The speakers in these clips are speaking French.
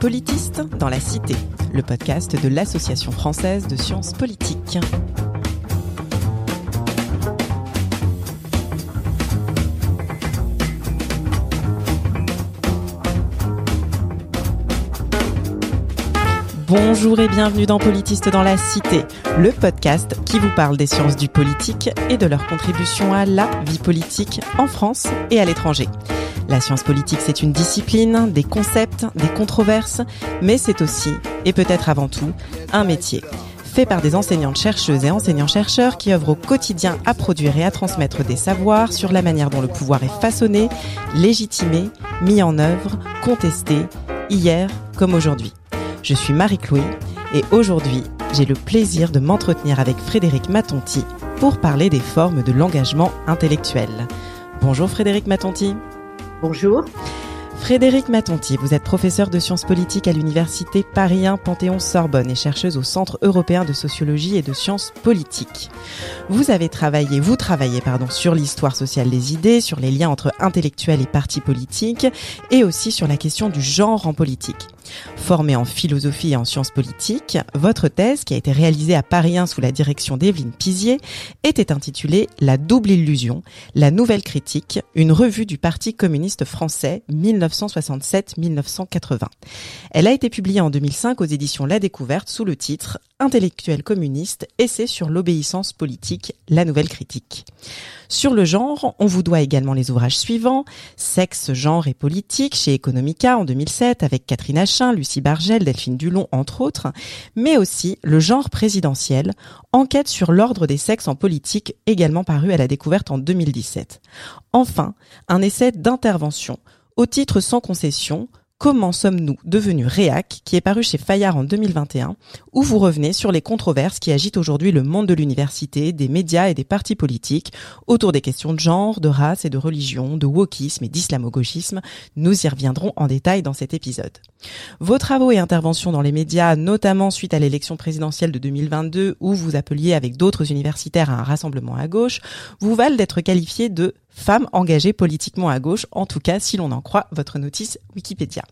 Politiste dans la Cité, le podcast de l'Association française de sciences politiques. Bonjour et bienvenue dans Politiste dans la Cité, le podcast qui vous parle des sciences du politique et de leur contribution à la vie politique en France et à l'étranger. La science politique, c'est une discipline, des concepts, des controverses, mais c'est aussi, et peut-être avant tout, un métier fait par des enseignantes chercheuses et enseignants-chercheurs qui œuvrent au quotidien à produire et à transmettre des savoirs sur la manière dont le pouvoir est façonné, légitimé, mis en œuvre, contesté, hier comme aujourd'hui. Je suis Marie-Chloé et aujourd'hui, j'ai le plaisir de m'entretenir avec Frédéric Matonti pour parler des formes de l'engagement intellectuel. Bonjour Frédéric Matonti. Bonjour. Frédéric Matonti, vous êtes professeur de sciences politiques à l'université Paris 1 Panthéon-Sorbonne et chercheuse au Centre européen de sociologie et de sciences politiques. Vous avez travaillé, vous travaillez pardon, sur l'histoire sociale des idées, sur les liens entre intellectuels et partis politiques et aussi sur la question du genre en politique. Formé en philosophie et en sciences politiques, votre thèse, qui a été réalisée à Paris 1 sous la direction d'Evelyne Pizier, était intitulée La double illusion, la nouvelle critique, une revue du Parti communiste français 1967-1980. Elle a été publiée en 2005 aux éditions La Découverte sous le titre Intellectuel communiste, essai sur l'obéissance politique, la nouvelle critique. Sur le genre, on vous doit également les ouvrages suivants Sexe, genre et politique chez Economica en 2007 avec Catherine Achin, Lucie Bargel, Delphine Dulon entre autres, mais aussi Le genre présidentiel, enquête sur l'ordre des sexes en politique également paru à la découverte en 2017. Enfin, un essai d'intervention au titre sans concession Comment sommes-nous devenus réac qui est paru chez Fayard en 2021, où vous revenez sur les controverses qui agitent aujourd'hui le monde de l'université, des médias et des partis politiques autour des questions de genre, de race et de religion, de wokisme et d'islamo-gauchisme. Nous y reviendrons en détail dans cet épisode. Vos travaux et interventions dans les médias, notamment suite à l'élection présidentielle de 2022 où vous appeliez avec d'autres universitaires à un rassemblement à gauche, vous valent d'être qualifiés de femme engagée politiquement à gauche, en tout cas si l'on en croit votre notice Wikipédia.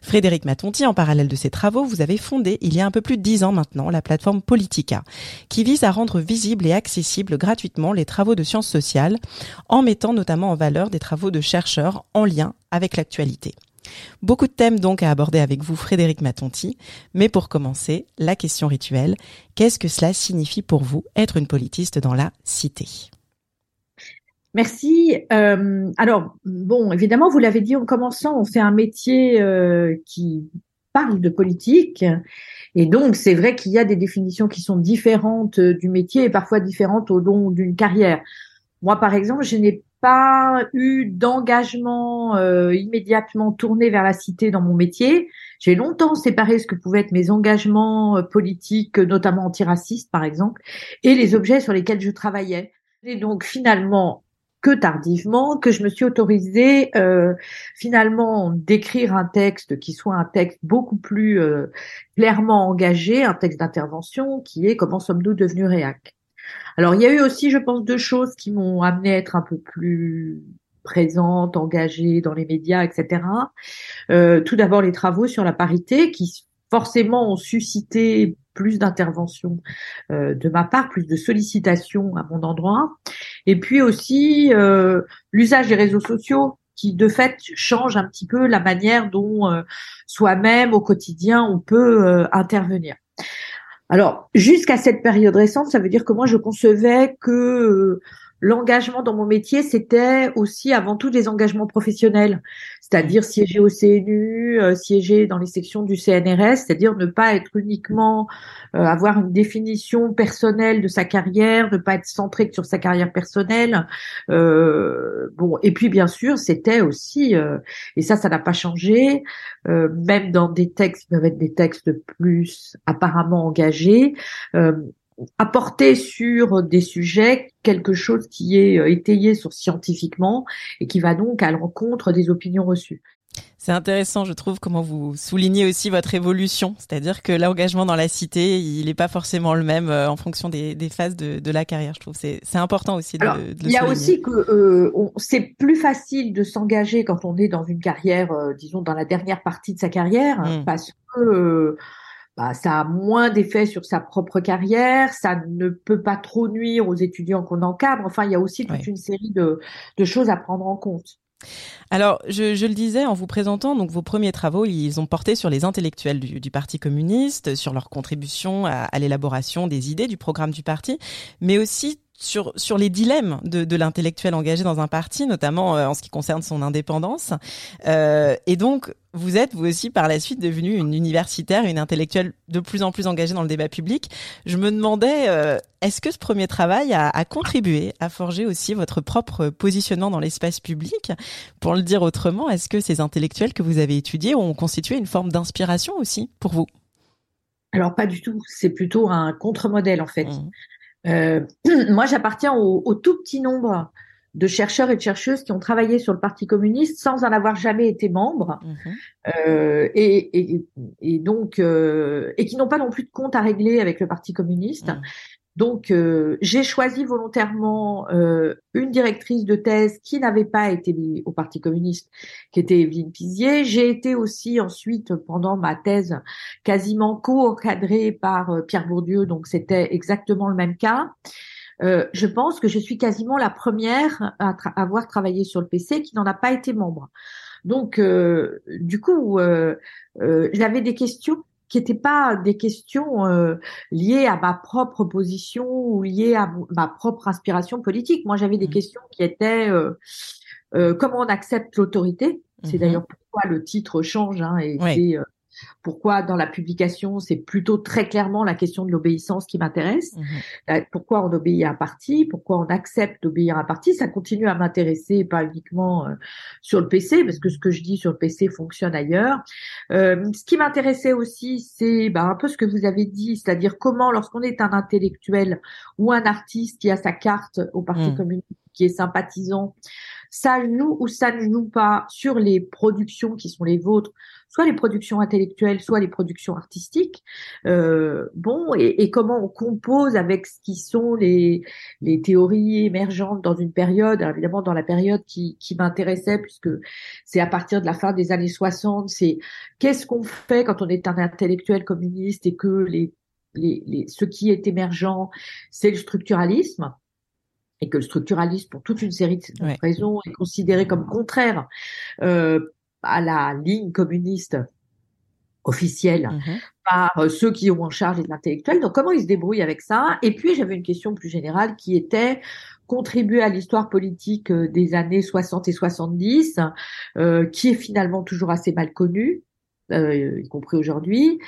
Frédéric Matonti, en parallèle de ses travaux, vous avez fondé, il y a un peu plus de dix ans maintenant, la plateforme Politica, qui vise à rendre visibles et accessibles gratuitement les travaux de sciences sociales, en mettant notamment en valeur des travaux de chercheurs en lien avec l'actualité. Beaucoup de thèmes donc à aborder avec vous, Frédéric Matonti. Mais pour commencer, la question rituelle. Qu'est-ce que cela signifie pour vous être une politiste dans la cité? Merci. Euh, alors, bon, évidemment, vous l'avez dit en commençant, on fait un métier euh, qui parle de politique. Et donc, c'est vrai qu'il y a des définitions qui sont différentes euh, du métier et parfois différentes au long d'une carrière. Moi, par exemple, je n'ai pas eu d'engagement immédiatement tourné vers la cité dans mon métier. J'ai longtemps séparé ce que pouvaient être mes engagements politiques, notamment antiracistes, par exemple, et les objets sur lesquels je travaillais. Et donc, finalement, que tardivement que je me suis autorisée euh, finalement d'écrire un texte qui soit un texte beaucoup plus euh, clairement engagé, un texte d'intervention qui est comment sommes-nous devenus réac? Alors il y a eu aussi, je pense, deux choses qui m'ont amené à être un peu plus présente, engagée dans les médias, etc. Euh, tout d'abord les travaux sur la parité qui forcément ont suscité plus d'interventions euh, de ma part, plus de sollicitations à mon endroit, et puis aussi euh, l'usage des réseaux sociaux qui de fait change un petit peu la manière dont euh, soi-même au quotidien on peut intervenir. Alors jusqu'à cette période récente, ça veut dire que moi je concevais que l'engagement dans mon métier, c'était aussi avant tout des engagements professionnels, c'est-à-dire siéger au CNU, euh, siéger dans les sections du CNRS, c'est-à-dire ne pas être uniquement euh, avoir une définition personnelle de sa carrière, ne pas être centré sur sa carrière personnelle. Euh, bon, et puis bien sûr, c'était aussi, et ça, ça n'a pas changé, même dans des textes qui peuvent être des textes plus apparemment engagés, apporter sur des sujets quelque chose qui est euh, étayé sur scientifiquement et qui va donc à l'encontre des opinions reçues. C'est intéressant, je trouve, comment vous soulignez aussi votre évolution. C'est-à-dire que l'engagement dans la cité, il n'est pas forcément le même euh, en fonction des, des phases de, de, la carrière. Je trouve c'est c'est important aussi de, Alors, de Il y a aussi que euh, c'est plus facile de s'engager quand on est dans une carrière, euh, disons dans la dernière partie de sa carrière, mm. parce que euh, bah, ça a moins d'effet sur sa propre carrière, ça ne peut pas trop nuire aux étudiants qu'on encadre. Enfin, il y a aussi toute une série de, de choses à prendre en compte. Alors, je, je, le disais en vous présentant, donc vos premiers travaux, ils ont porté sur les intellectuels du, du Parti communiste, sur leur contribution à, à l'élaboration des idées du programme du parti, mais aussi sur sur les dilemmes de, de l'intellectuel engagé dans un parti, notamment euh, en ce qui concerne son indépendance. Euh, et donc, vous êtes vous aussi par la suite devenu une universitaire, une intellectuelle de plus en plus engagée dans le débat public. Je me demandais, euh, est-ce que ce premier travail a, a, contribué à forger aussi votre propre positionnement dans l'espace public? Pour le dire autrement, est-ce que ces intellectuels que vous avez étudiés ont constitué une forme d'inspiration aussi pour vous? Alors pas du tout, c'est plutôt un contre-modèle en fait. Mmh. Euh, moi, j'appartiens au, au, tout petit nombre de chercheurs et de chercheuses qui ont travaillé sur le Parti communiste sans en avoir jamais été membre, mmh. euh, et, et, et, donc euh, et qui n'ont pas non plus de compte à régler avec le Parti communiste. Mmh. Donc, euh, j'ai choisi volontairement euh, une directrice de thèse qui n'avait pas été au Parti communiste, qui était Evelyne Pizier. J'ai été aussi ensuite, pendant ma thèse, quasiment co-encadrée par euh, Pierre Bourdieu, donc c'était exactement le même cas. Je pense que je suis quasiment la première à avoir travaillé sur le PC qui n'en a pas été membre. Donc, du coup, j'avais des questions qui n'étaient pas des questions euh, liées à ma propre position ou liées à ma propre inspiration politique. Moi, j'avais des mmh. questions qui étaient euh, euh, comment on accepte l'autorité. C'est mmh d'ailleurs pourquoi le titre change hein, et c'est pourquoi dans la publication, c'est plutôt très clairement la question de l'obéissance qui m'intéresse. Mmh euh, pourquoi on obéit à un parti, pourquoi on accepte d'obéir à un parti, ça continue à m'intéresser, pas uniquement euh, sur le PC, parce que ce que je dis sur le PC fonctionne ailleurs. Euh, ce qui m'intéressait aussi, c'est bah, un peu ce que vous avez dit, c'est-à-dire comment, lorsqu'on est un intellectuel ou un artiste qui a sa carte au Parti mmh. communiste, qui est sympathisant, ça joue ou ça ne joue pas sur les productions qui sont les vôtres, soit les productions intellectuelles, soit les productions artistiques. Euh, bon, et, comment on compose avec ce qui sont les, les théories émergentes dans une période, Alors évidemment dans la période qui, m'intéressait, puisque c'est à partir de la fin des années 60, c'est qu'est-ce qu'on fait quand on est un intellectuel communiste et que les, les ce qui est émergent, c'est le structuralisme? Et que le structuralisme, pour toute une série de raisons, est considéré comme contraire euh, à la ligne communiste officielle mmh par euh, ceux qui ont en charge de l'intellectuel. Donc comment ils se débrouillent avec ça? Et puis j'avais une question plus générale qui était contribuer à l'histoire politique euh, des années 60 et 70, euh, qui est finalement toujours assez mal connue. Euh, y compris aujourd'hui.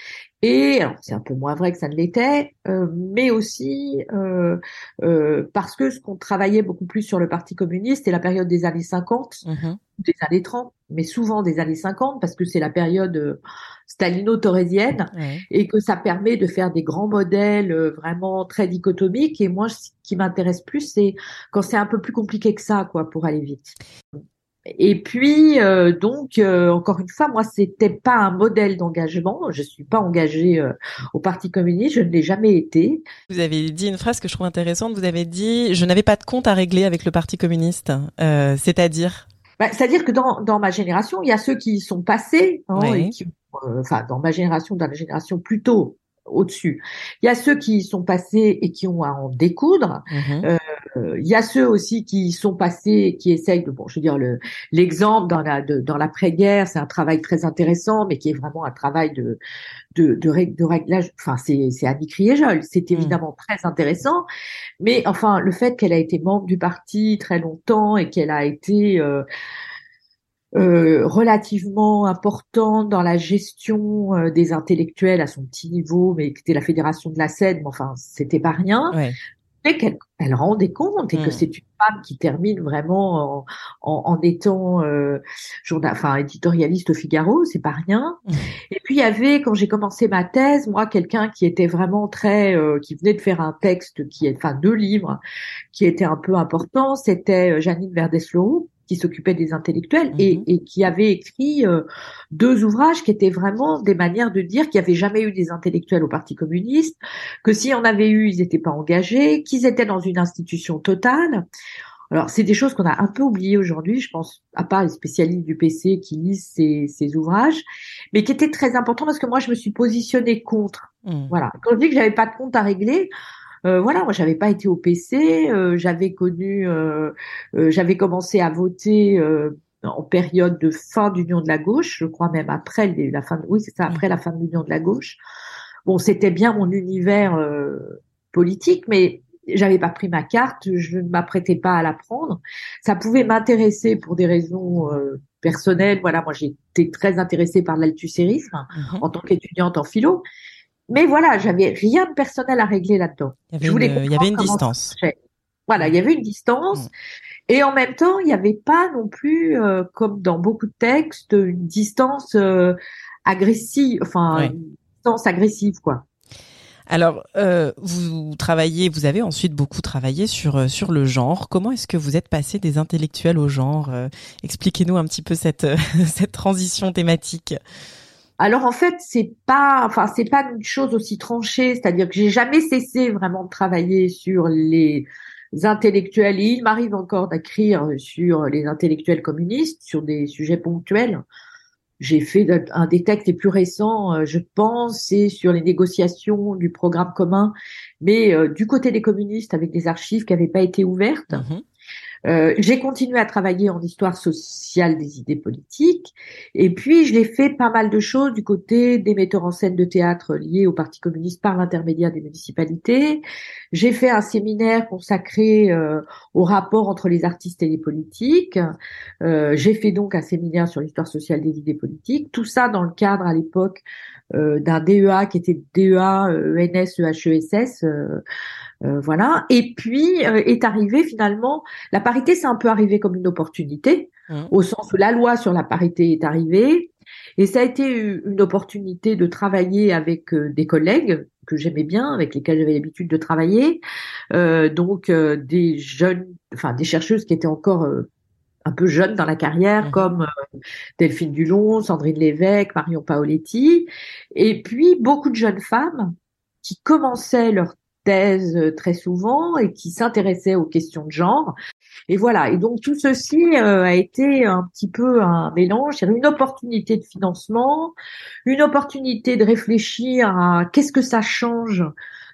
Et c'est un peu moins vrai que ça ne l'était, euh, mais aussi euh, euh, parce que ce qu'on travaillait beaucoup plus sur le Parti communiste, c'est la période des années 50, mmh des années 30, mais souvent des années 50, parce que c'est la période euh, stalino-torésienne, et que ça permet de faire des grands modèles euh, vraiment très dichotomiques. Et moi, ce qui m'intéresse plus, c'est quand c'est un peu plus compliqué que ça, quoi, pour aller vite. Et puis euh, donc euh, encore une fois, moi c'était pas un modèle d'engagement. Je suis pas engagée euh, au Parti communiste, je ne l'ai jamais été. Vous avez dit une phrase que je trouve intéressante. Vous avez dit je n'avais pas de compte à régler avec le Parti communiste, c'est-à-dire? Bah, c'est-à-dire que dans, dans ma génération, il y a ceux qui sont passés, hein, et qui, enfin dans ma génération, dans la génération plutôt au-dessus. Il y a ceux qui sont passés et qui ont à en découdre. Mmh euh, il y a ceux aussi qui sont passés, qui essayent de, bon, je veux dire le l'exemple dans la de, dans l'après-guerre, c'est un travail très intéressant, mais qui est vraiment un travail de de de, de réglage. Enfin, c'est c'est Annie Kriegel, c'est mmh. évidemment très intéressant, mais enfin le fait qu'elle a été membre du parti très longtemps et qu'elle a été euh, euh, relativement important dans la gestion euh, des intellectuels à son petit niveau, mais qui était la fédération de la scène, mais enfin, c'était pas rien. Ouais. Qu'elle elle rendait compte et que hmm. c'est une femme qui termine vraiment en, en, en étant euh, journal, enfin éditorialiste au Figaro, c'est pas rien. Hmm. Et puis il y avait quand j'ai commencé ma thèse, moi quelqu'un qui était vraiment très, euh, qui venait de faire un texte qui est, enfin deux livres, qui était un peu important, c'était euh, Janine Verdeslo qui s'occupait des intellectuels et, mhm. et, qui avait écrit euh, deux ouvrages qui étaient vraiment des manières de dire qu'il n'y avait jamais eu des intellectuels au Parti communiste, que s'il y en avait eu, ils n'étaient pas engagés, qu'ils étaient dans une institution totale. Alors, c'est des choses qu'on a un peu oubliées aujourd'hui, je pense, à part les spécialistes du PC qui lisent ces, ces ouvrages, mais qui étaient très importants parce que moi, je me suis positionnée contre. Mhm. Voilà. Quand je dis que j'avais pas de compte à régler, euh, voilà, moi j'avais pas été au PC, euh, j'avais connu, euh, j'avais commencé à voter en période de fin d'union de la gauche, je crois même après la fin, de, oui c'est ça, après la fin de l'union de la gauche. Bon, c'était bien mon univers politique, mais j'avais pas pris ma carte, je ne m'apprêtais pas à la prendre. Ça pouvait m'intéresser pour des raisons personnelles. Voilà, moi j'étais très intéressée par l'altusérisme mmh en tant qu'étudiante en philo, mais voilà, j'avais rien de personnel à régler là-dedans. Il y avait, une, il y avait une distance. Voilà, il y avait une distance. Mm. Et en même temps, il n'y avait pas non plus, euh, comme dans beaucoup de textes, une distance euh, agressive, enfin, une distance agressive, quoi. Alors, euh, vous travaillez, vous avez ensuite beaucoup travaillé sur sur le genre. Comment est-ce que vous êtes passé des intellectuels au genre? Expliquez-nous un petit peu cette cette transition thématique. Alors en fait, c'est pas, enfin c'est pas une chose aussi tranchée, c'est-à-dire que j'ai jamais cessé vraiment de travailler sur les intellectuels. Il m'arrive encore d'écrire sur les intellectuels communistes, sur des sujets ponctuels. J'ai fait un des textes les plus récents, euh, je pense, c'est sur les négociations du programme commun, mais euh, du côté des communistes avec des archives qui n'avaient pas été ouvertes. Mmh euh, j'ai continué à travailler en histoire sociale des idées politiques, et puis je l'ai fait pas mal de choses du côté des metteurs en scène de théâtre liés au Parti communiste par l'intermédiaire des municipalités. J'ai fait un séminaire consacré euh, au rapport entre les artistes et les politiques. Euh, j'ai fait donc un séminaire sur l'histoire sociale des idées politiques. Tout ça dans le cadre à l'époque euh, d'un DEA qui était DEA ENS EHESS euh, voilà. Et puis euh, est arrivé finalement, la parité, c'est un peu arrivé comme une opportunité, mmh. au sens où la loi sur la parité est arrivée. Et ça a été une opportunité de travailler avec euh, des collègues que j'aimais bien, avec lesquels j'avais l'habitude de travailler, donc des jeunes, enfin des chercheuses qui étaient encore un peu jeunes dans la carrière, mmh. comme Delphine Dulon, Sandrine Lévesque, Marion Paoletti, et puis beaucoup de jeunes femmes qui commençaient leur thèse euh, très souvent et qui s'intéressait aux questions de genre. Et voilà. Et donc tout ceci euh, a été un petit peu un mélange, une opportunité de financement, une opportunité de réfléchir à qu'est-ce que ça change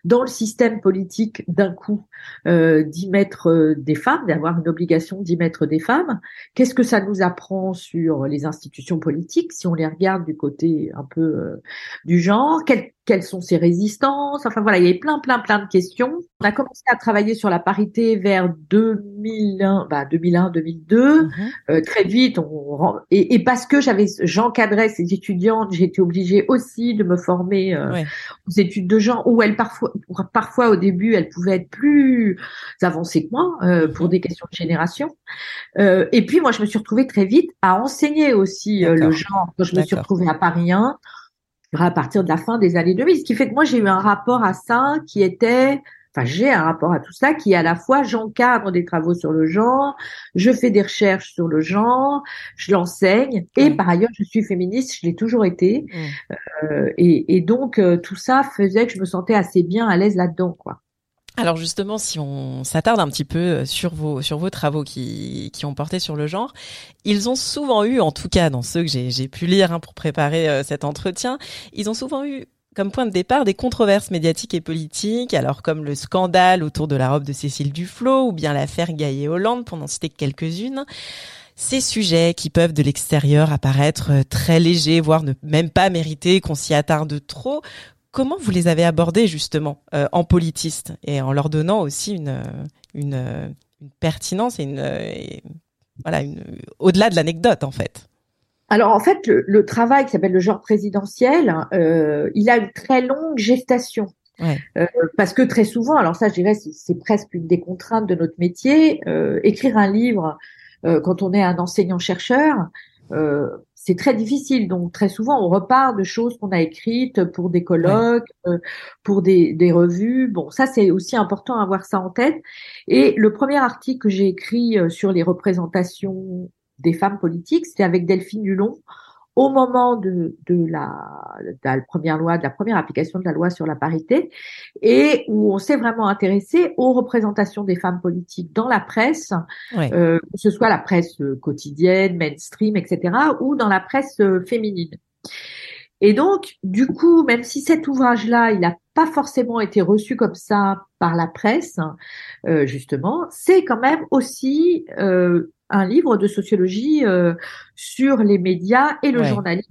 dans le système politique d'un coup euh, d'y mettre euh, des femmes, d'avoir une obligation d'y mettre des femmes. Qu'est-ce que ça nous apprend sur les institutions politiques si on les regarde du côté un peu du genre? Quelles sont ces résistances Enfin voilà, il y avait plein, plein, plein de questions. On a commencé à travailler sur la parité vers 2001, bah 2001, 2002. Mhm. euh, très vite, on et, et parce que j'avais j'encadrais ces étudiantes, j'étais obligée aussi de me former euh, aux études de genre où elles parfois, parfois au début, elles pouvaient être plus avancés que moi euh, pour mhm. des questions de génération. Euh, et puis moi, je me suis retrouvée très vite à enseigner aussi euh, le genre. Quand je me suis retrouvée à Paris 1, à partir de la fin des années 2000, ce qui fait que moi j'ai eu un rapport à ça qui était Enfin, j'ai un rapport à tout ça qui est à la fois j'encadre des travaux sur le genre, je fais des recherches sur le genre, je l'enseigne et par ailleurs je suis féministe, je l'ai toujours été. Euh, et, et, donc tout ça faisait que je me sentais assez bien à l'aise là-dedans, quoi. Alors justement, si on s'attarde un petit peu euh, sur vos sur vos travaux qui qui ont porté sur le genre, ils ont souvent eu, en tout cas dans ceux que j'ai pu lire hein, pour préparer euh, cet entretien, ils ont souvent eu comme point de départ des controverses médiatiques et politiques, alors comme le scandale autour de la robe de Cécile Duflot ou bien l'affaire Gaillet-Hollande, pour n'en citer que quelques-unes. Ces sujets qui peuvent de l'extérieur apparaître euh, très légers, voire ne même pas mériter qu'on s'y attarde trop, Comment vous les avez abordés justement euh, en politiste et en leur donnant aussi une, une, une pertinence et une, voilà une, au-delà de l'anecdote en fait? Alors en fait, le, travail qui s'appelle le genre présidentiel, euh, il a une très longue gestation. Euh, parce que très souvent, alors ça je dirais c'est presque une des contraintes de notre métier, écrire un livre quand on est un enseignant-chercheur, euh, c'est très difficile. Donc très souvent, on repart de choses qu'on a écrites pour des colloques, euh, pour des, revues. Bon, ça c'est aussi important à avoir ça en tête. Et le premier article que j'ai écrit euh, sur les représentations des femmes politiques, c'était avec Delphine Dulon au moment de, de, la, de, la, première loi, de la première application de la loi sur la parité, et où on s'est vraiment intéressé aux représentations des femmes politiques dans la presse, euh, que ce soit la presse euh, quotidienne, mainstream, etc., ou dans la presse euh, féminine. Et donc, du coup, même si cet ouvrage-là, il n'a pas forcément été reçu comme ça par la presse, euh, justement, c'est quand même aussi euh, un livre de sociologie euh, sur les médias et le journalisme.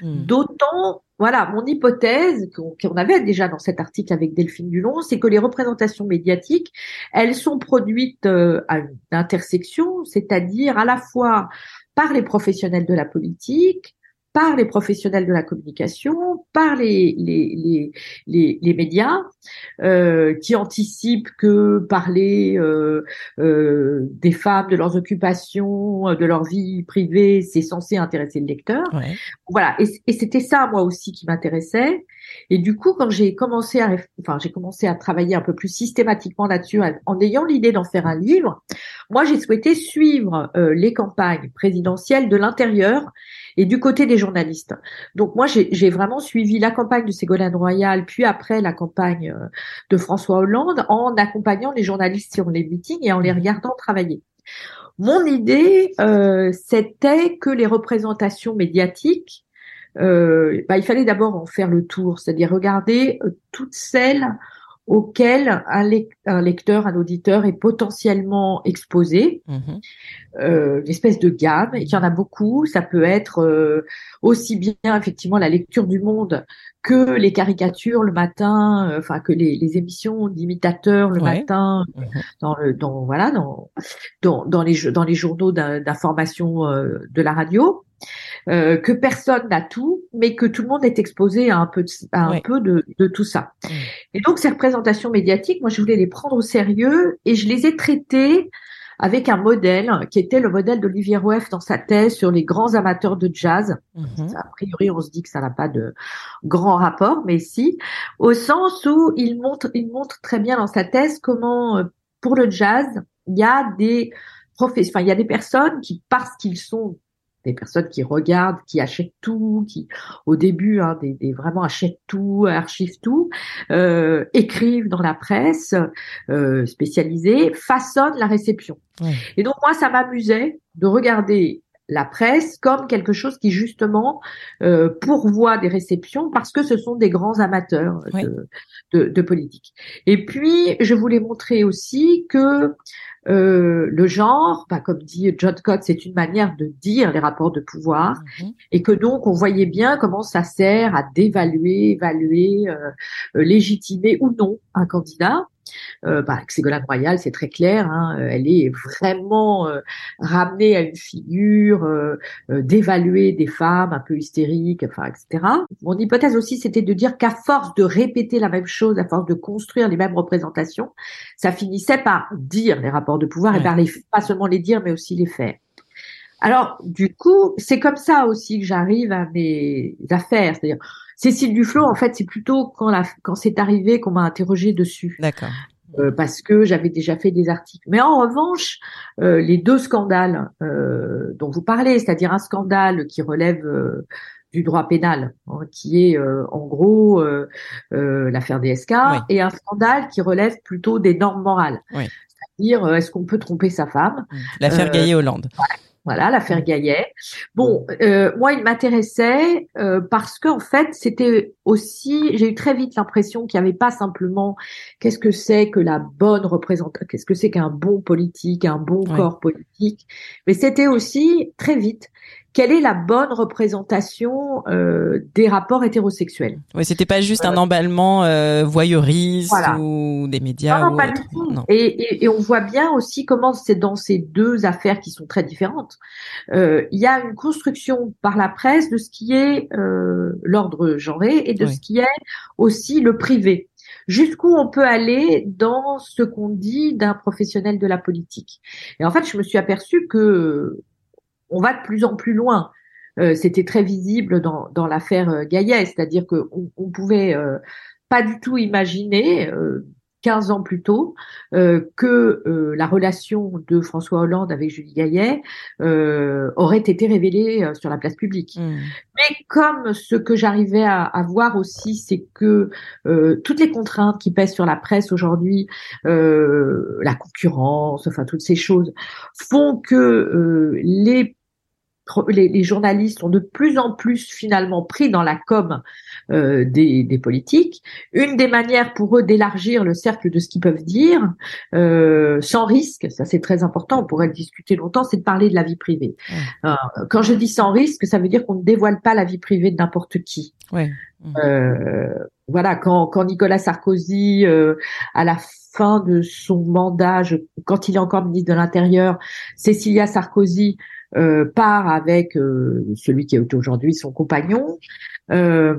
Hmm. D'autant, voilà, mon hypothèse qu'on avait déjà dans cet article avec Delphine Dulon, c'est que les représentations médiatiques, elles sont produites euh, à une intersection, c'est-à-dire à la fois par les professionnels de la politique, par les professionnels de la communication, par les, les, les, les, médias, euh, qui anticipent que parler euh, euh, des femmes, de leurs occupations, de leur vie privée, c'est censé intéresser le lecteur. Voilà, et, et c'était ça moi aussi qui m'intéressait. Et du coup, quand j'ai commencé à, enfin, j'ai commencé à travailler un peu plus systématiquement là-dessus, en ayant l'idée d'en faire un livre, moi j'ai souhaité suivre euh, les campagnes présidentielles de l'intérieur et du côté des journalistes. Donc moi, j'ai vraiment suivi la campagne de Ségolène Royal, puis après la campagne euh, de François Hollande, en accompagnant les journalistes sur les meetings et en les regardant travailler. Mon idée, euh, c'était que les représentations médiatiques, euh, bah, il fallait d'abord en faire le tour, c'est-à-dire regarder euh, toutes celles auquel un, lecteur, un auditeur est potentiellement exposé, mmh euh, une espèce de gamme, et il y en a beaucoup. Ça peut être euh, aussi bien effectivement la lecture du Monde que les caricatures le matin, euh, enfin que les, les émissions d'imitateurs le matin mmh dans le dans voilà dans dans, dans les dans les journaux d'information de la radio. Euh, que personne n'a tout, mais que tout le monde est exposé à un peu de, à un peu de, de, tout ça. Mm. Et donc ces représentations médiatiques, moi je voulais les prendre au sérieux et je les ai traitées avec un modèle qui était le modèle d'Olivier Roeff dans sa thèse sur les grands amateurs de jazz. Mm-hmm. A priori, on se dit que ça n'a pas de grand rapport, mais si, au sens où il montre, il montre très bien dans sa thèse comment, euh, pour le jazz, il y a des enfin, il y a des personnes qui, parce qu'ils sont des personnes qui regardent, qui achètent tout, qui au début hein, des, des, vraiment achètent tout, archivent tout, euh, écrivent dans la presse euh, spécialisée, façonnent la réception. Et donc moi ça m'amusait de regarder la presse comme quelque chose qui justement euh, pourvoit des réceptions parce que ce sont des grands amateurs de, de, de, politique. Et puis je voulais montrer aussi que euh, le genre, bah, comme dit John Cott, c'est une manière de dire les rapports de pouvoir, mhm. et que donc on voyait bien comment ça sert à dévaluer, évaluer, euh, euh légitimer ou non un candidat. Euh, bah, Ségolène Royal, c'est très clair, hein, euh, elle est vraiment euh, ramenée à une figure euh, d'évaluer des femmes un peu hystériques, enfin, etc. Mon hypothèse aussi, c'était de dire qu'à force de répéter la même chose, à force de construire les mêmes représentations, ça finissait par dire les rapports de pouvoir et par les, pas seulement les dire, mais aussi les faire. Alors, du coup, c'est comme ça aussi que j'arrive à mes affaires. C'est-à-dire, Cécile Duflo, en fait, c'est plutôt quand, la, quand c'est arrivé qu'on m'a interrogé dessus. D'accord. Euh, parce que j'avais déjà fait des articles. Mais en revanche, euh, les deux scandales euh, dont vous parlez, c'est-à-dire un scandale qui relève du droit pénal, hein, qui est en gros l'affaire DSK, et un scandale qui relève plutôt des normes morales. C'est-à-dire, est-ce qu'on peut tromper sa femme? L'affaire Gaillet-Hollande. Voilà, l'affaire mm. Gaillet. Bon, euh, moi, il m'intéressait euh, parce qu'en fait, c'était aussi, j'ai eu très vite l'impression qu'il n'y avait pas simplement qu'est-ce que c'est que la bonne représentation, qu'est-ce que c'est qu'un bon politique, un bon corps politique, mais c'était aussi très vite quelle est la bonne représentation euh, des rapports hétérosexuels? Oui, c'était pas juste un emballement euh, voyeuriste ou des médias. Non, pas du tout. Et, et, et, on voit bien aussi comment c'est dans ces deux affaires qui sont très différentes. Euh, il y a une construction par la presse de ce qui est euh, l'ordre genré et de ce qui est aussi le privé jusqu'où on peut aller dans ce qu'on dit d'un professionnel de la politique? Et en fait, je me suis aperçue que on va de plus en plus loin. C'était très visible dans, dans l'affaire Gaillet, c'est-à-dire qu'on on pouvait pas du tout imaginer 15 ans plus tôt euh, que euh, la relation de François Hollande avec Julie Gaillet euh, aurait été révélée sur la place publique. Mmh. Mais comme ce que j'arrivais à, à, voir aussi, c'est que toutes les contraintes qui pèsent sur la presse aujourd'hui, la concurrence, enfin toutes ces choses, font que les les, journalistes ont de plus en plus finalement pris dans la com euh, des, politiques. Une des manières pour eux d'élargir le cercle de ce qu'ils peuvent dire, euh, sans risque, ça c'est très important, on pourrait le discuter longtemps, c'est de parler de la vie privée. quand je dis sans risque, ça veut dire qu'on ne dévoile pas la vie privée de n'importe qui. Euh, voilà, quand, quand Nicolas Sarkozy, à la fin de son mandat, quand il est encore ministre de l'Intérieur, Cécilia Sarkozy euh, part avec euh, celui qui est aujourd'hui son compagnon. Euh,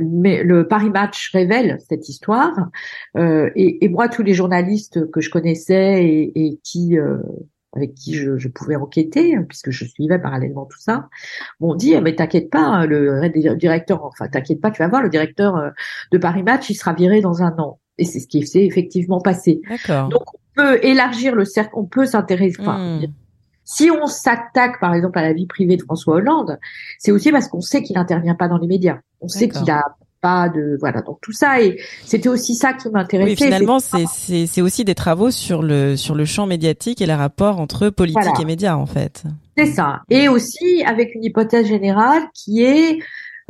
mais le Paris Match révèle cette histoire. Et, et, moi, tous les journalistes que je connaissais et, et qui avec qui je, je, pouvais enquêter, puisque je suivais parallèlement tout ça, m'ont dit mais t'inquiète pas, le directeur, enfin t'inquiète pas, tu vas voir le directeur de Paris Match, il sera viré dans un an. Et c'est ce qui s'est effectivement passé. Donc on peut élargir le cercle, on peut s'intéresser. Enfin, hmm. Si on s'attaque, par exemple, à la vie privée de François Hollande, c'est aussi parce qu'on sait qu'il n'intervient pas dans les médias. On sait qu'il a pas de voilà donc tout ça et c'était aussi ça qui m'intéressait. Oui, finalement c'est c'est aussi des travaux sur le sur le champ médiatique et les rapports entre politique et médias en fait. C'est ça et aussi avec une hypothèse générale qui est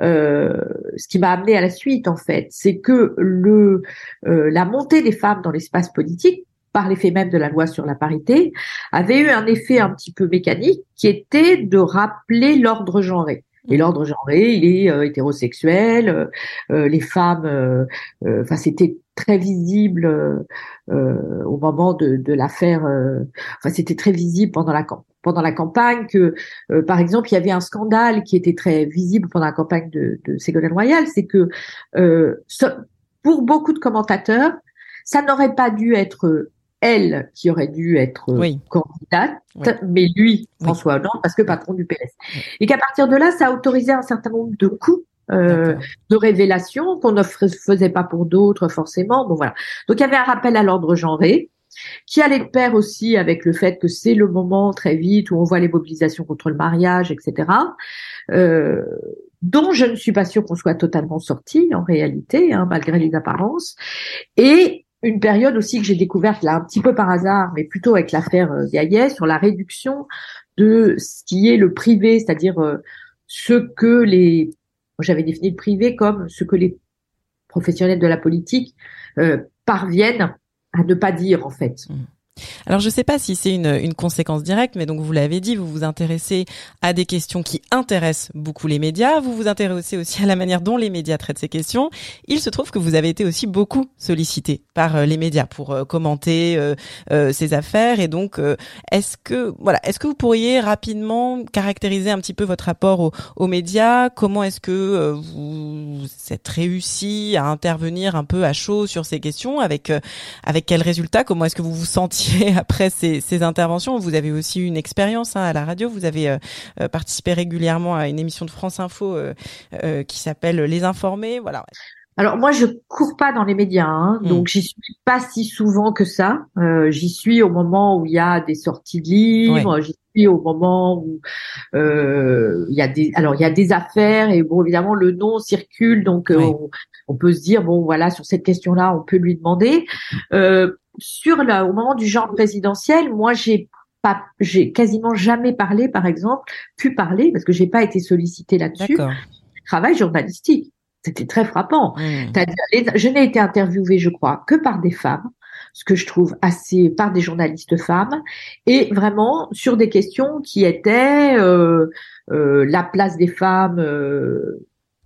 euh, ce qui m'a amené à la suite en fait, c'est que le euh, la montée des femmes dans l'espace politique par l'effet même de la loi sur la parité, avait eu un effet un petit peu mécanique qui était de rappeler l'ordre genré. Et l'ordre genré, il est euh, hétérosexuel. Euh, euh, les femmes, enfin, c'était très visible au moment de, de l'affaire. enfin, c'était très visible pendant la pendant la campagne que, par exemple, il y avait un scandale qui était très visible pendant la campagne de, de Ségolène Royal, c'est que pour beaucoup de commentateurs, ça n'aurait pas dû être elle qui aurait dû être euh, candidate, mais lui, François Hollande, parce que patron du PS. Et qu'à partir de là, ça a autorisé un certain nombre de coups euh, de révélations qu'on ne faisait pas pour d'autres forcément. Bon voilà. Donc il y avait un rappel à l'ordre genré qui allait de pair aussi avec le fait que c'est le moment très vite où on voit les mobilisations contre le mariage, etc. Euh, dont je ne suis pas sûre qu'on soit totalement sorti en réalité, hein, malgré les apparences. Et une période aussi que j'ai découverte là un petit peu par hasard, mais plutôt avec l'affaire euh, Gaillet, sur la réduction de ce qui est le privé, c'est-à-dire euh, ce que les, j'avais défini le privé comme ce que les professionnels de la politique euh, parviennent à ne pas dire en fait. Mmh. Alors je ne sais pas si c'est une, une, conséquence directe, mais donc vous l'avez dit, vous vous intéressez à des questions qui intéressent beaucoup les médias, vous vous intéressez aussi à la manière dont les médias traitent ces questions. Il se trouve que vous avez été aussi beaucoup sollicité par euh, les médias pour euh, commenter euh, ces affaires, et donc est-ce que voilà, est-ce que vous pourriez rapidement caractériser un petit peu votre rapport aux, médias? Comment est-ce que vous, êtes réussi à intervenir un peu à chaud sur ces questions? Avec avec quels résultats? Comment est-ce que vous vous sentiez après ces, ces, interventions. Vous avez aussi une expérience hein, à la radio. Vous avez euh, euh, participé régulièrement à une émission de France Info euh, qui s'appelle Les Informés. Voilà. Alors moi je cours pas dans les médias, hein, mmh. donc j'y suis pas si souvent que ça. j'y suis au moment où il y a des sorties de livres, j'y suis au moment où il y a des alors il y a des affaires et bon évidemment le nom circule donc on, on, peut se dire bon voilà sur cette question-là on peut lui demander. Euh, sur le, au moment du genre présidentiel, moi j'ai pas, j'ai quasiment jamais parlé, par exemple, pu parler parce que j'ai pas été sollicitée là-dessus. Travail journalistique, c'était très frappant. Mmh. Je n'ai été interviewée, je crois, que par des femmes, ce que je trouve assez par des journalistes femmes, et vraiment sur des questions qui étaient euh, euh, la place des femmes.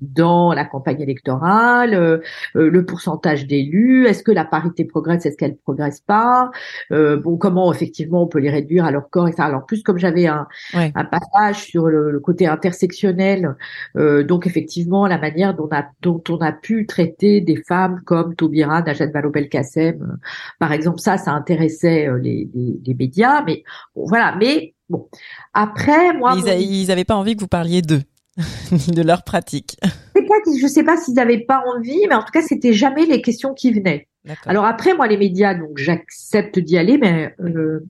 Euh, dans la campagne électorale, euh, euh, le pourcentage d'élus, est-ce que la parité progresse, est-ce qu'elle progresse pas, euh, bon comment effectivement on peut les réduire à leur corps, etc. Alors plus comme j'avais un, un, passage sur le, côté intersectionnel, donc effectivement la manière dont on, a, dont on a pu traiter des femmes comme Taubira, Najat Vallaud-Belkacem, par exemple, ça, ça intéressait les, les, les médias, mais bon, voilà, mais Bon, après, moi, ils, n'avaient pas envie que vous parliez d'eux. ni de leur pratique. Je ne sais pas s'ils n'avaient pas envie, mais en tout cas, c'était jamais les questions qui venaient. Alors après, moi, les médias, donc j'accepte d'y aller, mais euh,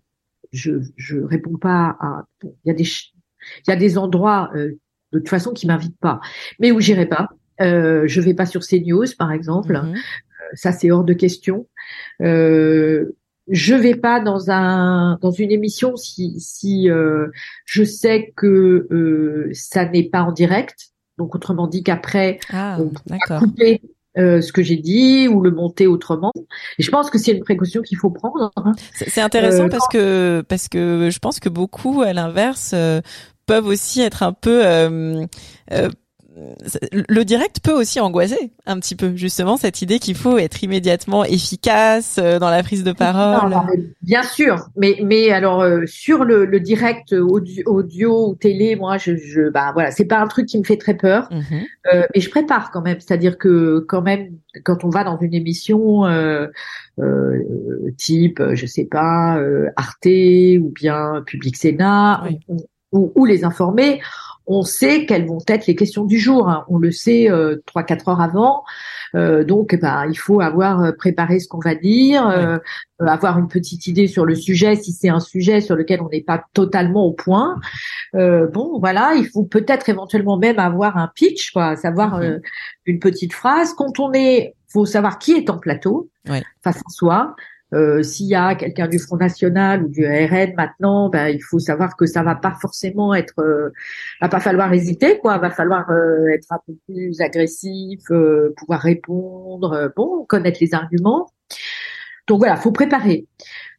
je je réponds pas à. Il y a des il y a des endroits euh, de toute façon qui m'invitent pas, mais où j'irai pas. Euh, je vais pas sur CNews, par exemple. Mhm. Euh, ça, c'est hors de question. Euh, je vais pas dans un dans une émission si si euh, je sais que euh, ça n'est pas en direct. Donc autrement dit qu'après ah, on peut couper euh, ce que j'ai dit ou le monter autrement. Et je pense que c'est une précaution qu'il faut prendre. Hein. C'est intéressant parce que parce que je pense que beaucoup à l'inverse peuvent aussi être un peu le direct peut aussi angoisser un petit peu justement cette idée qu'il faut être immédiatement efficace euh, dans la prise de parole. bien sûr, mais mais alors euh, sur le, le, direct audio, audio ou télé, moi je, je bah voilà, c'est pas un truc qui me fait très peur, mhm. euh, mais je prépare quand même, c'est-à-dire que quand même quand on va dans une émission euh, euh, type, je sais pas, Arte ou bien Public Sénat ou, ou les informer on sait quelles vont être les questions du jour. Hein. On le sait euh, trois quatre heures avant. Euh, donc, bah, il faut avoir euh, préparé ce qu'on va dire, avoir une petite idée sur le sujet si c'est un sujet sur lequel on n'est pas totalement au point. bon, voilà, il faut peut-être éventuellement même avoir un pitch, quoi, savoir mhm. une petite phrase. Quand on est, faut savoir qui est en plateau face à soi. Euh, s'il y a quelqu'un du Front National ou du RN maintenant, ben, il faut savoir que ça va pas forcément être, euh, va pas falloir hésiter, quoi. Va falloir euh, être un peu plus agressif, euh, pouvoir répondre, bon, connaître les arguments. Donc voilà, faut préparer.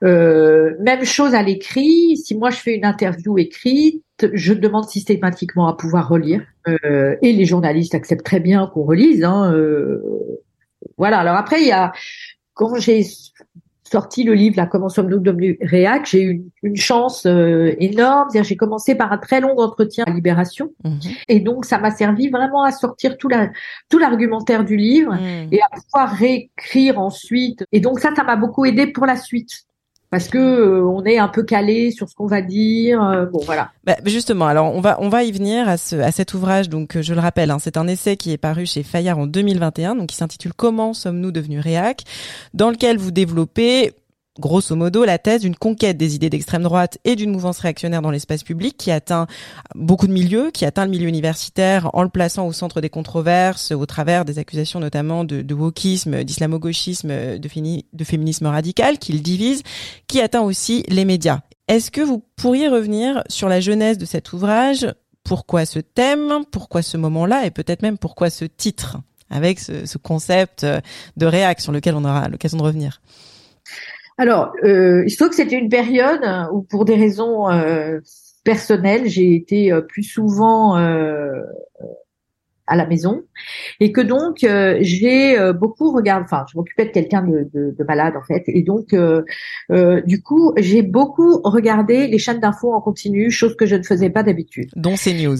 même chose à l'écrit. Si moi je fais une interview écrite, je demande systématiquement à pouvoir relire. et les journalistes acceptent très bien qu'on relise. Hein, voilà. Alors après, il y a quand j'ai sorti le livre, là, Comment sommes-nous devenus réac, j'ai eu une, chance euh, énorme. J'ai commencé par un très long entretien à Libération. Mhm. Et donc, ça m'a servi vraiment à sortir tout la, tout l'argumentaire du livre mhm. et à pouvoir réécrire ensuite. Et donc, ça, ça m'a beaucoup aidé pour la suite parce que euh, on est un peu calé sur ce qu'on va dire. Euh, bon, voilà. Bah, justement, alors on va on va y venir à ce à cet ouvrage. Donc, je le rappelle, hein, c'est un essai qui est paru chez Fayard en 2021, donc qui s'intitule Comment sommes-nous devenus réac, dans lequel vous développez grosso modo la thèse d'une conquête des idées d'extrême droite et d'une mouvance réactionnaire dans l'espace public qui atteint beaucoup de milieux, qui atteint le milieu universitaire en le plaçant au centre des controverses au travers des accusations notamment de, de wokisme, d'islamo-gauchisme, de, féminisme radical, qui le divise, qui atteint aussi les médias. Est-ce que vous pourriez revenir sur la genèse de cet ouvrage? Pourquoi ce thème? Pourquoi ce moment-là? Et peut-être même pourquoi ce titre? Avec ce, ce concept de réac sur lequel on aura l'occasion de revenir alors, euh, il se trouve que c'était une période où, pour des raisons euh, personnelles, j'ai été euh, plus souvent euh, à la maison et que donc j'ai beaucoup regardé. Enfin, je m'occupais de quelqu'un de, de, de, malade en fait, et donc du coup, j'ai beaucoup regardé les chaînes d'infos en continu, chose que je ne faisais pas d'habitude. Dont CNews.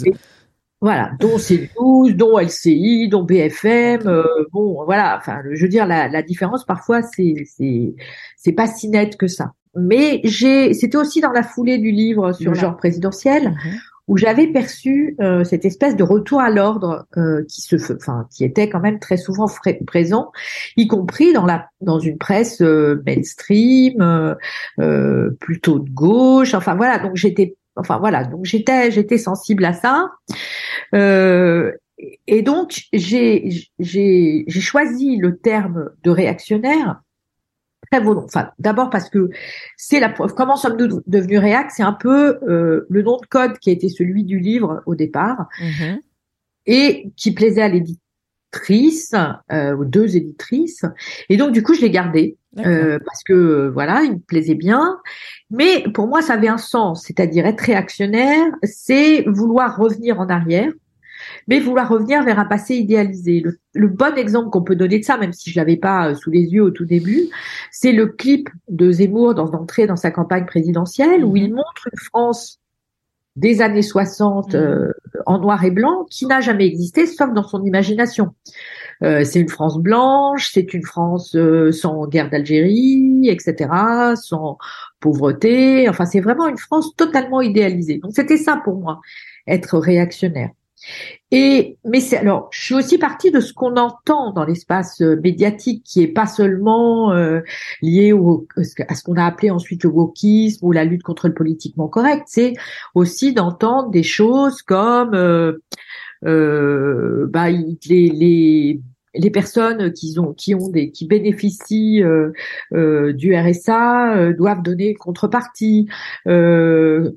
Voilà, dont C12, dont LCI, dont BFM, euh, bon, voilà. Enfin, je veux dire, la, la différence parfois, c'est c'est c'est pas si net que ça. Mais j'ai, c'était aussi dans la foulée du livre sur le genre présidentiel, mhm. où j'avais perçu euh, cette espèce de retour à l'ordre euh, qui se, enfin, qui était quand même très souvent présent, y compris dans la dans une presse mainstream, plutôt de gauche. Enfin voilà, donc j'étais Enfin voilà, donc j'étais j'étais sensible à ça. Euh, et donc j'ai j'ai j'ai choisi le terme de réactionnaire très. Enfin d'abord parce que c'est la preuve. Comment sommes-nous devenus réac C'est un peu euh, le nom de code qui a été celui du livre au départ mm-hmm. et qui plaisait à l'éditrice, euh, aux deux éditrices. Et donc du coup je l'ai gardé. Euh, parce que voilà, il me plaisait bien. Mais pour moi, ça avait un sens, c'est-à-dire être réactionnaire, c'est vouloir revenir en arrière mais vouloir revenir vers un passé idéalisé. Le, bon exemple qu'on peut donner de ça, même si je l'avais pas euh, sous les yeux au tout début, c'est le clip de Zemmour dans d'entrée dans sa campagne présidentielle où il mhm. montre une France des années 60 mhm. euh, en noir et blanc qui n'a jamais existé sauf dans son imagination. Euh, c'est une France blanche, c'est une France euh, sans guerre d'Algérie, etc., sans pauvreté. Enfin, c'est vraiment une France totalement idéalisée. Donc, c'était ça pour moi, être réactionnaire. Et mais c'est alors, je suis aussi partie de ce qu'on entend dans l'espace euh, médiatique, qui est pas seulement lié au, à ce qu'on a appelé ensuite le wokisme ou la lutte contre le politiquement correct. C'est aussi d'entendre des choses comme euh, bah, les, les les personnes qui ont qui ont des qui bénéficient euh, euh, du RSA euh, doivent donner contrepartie le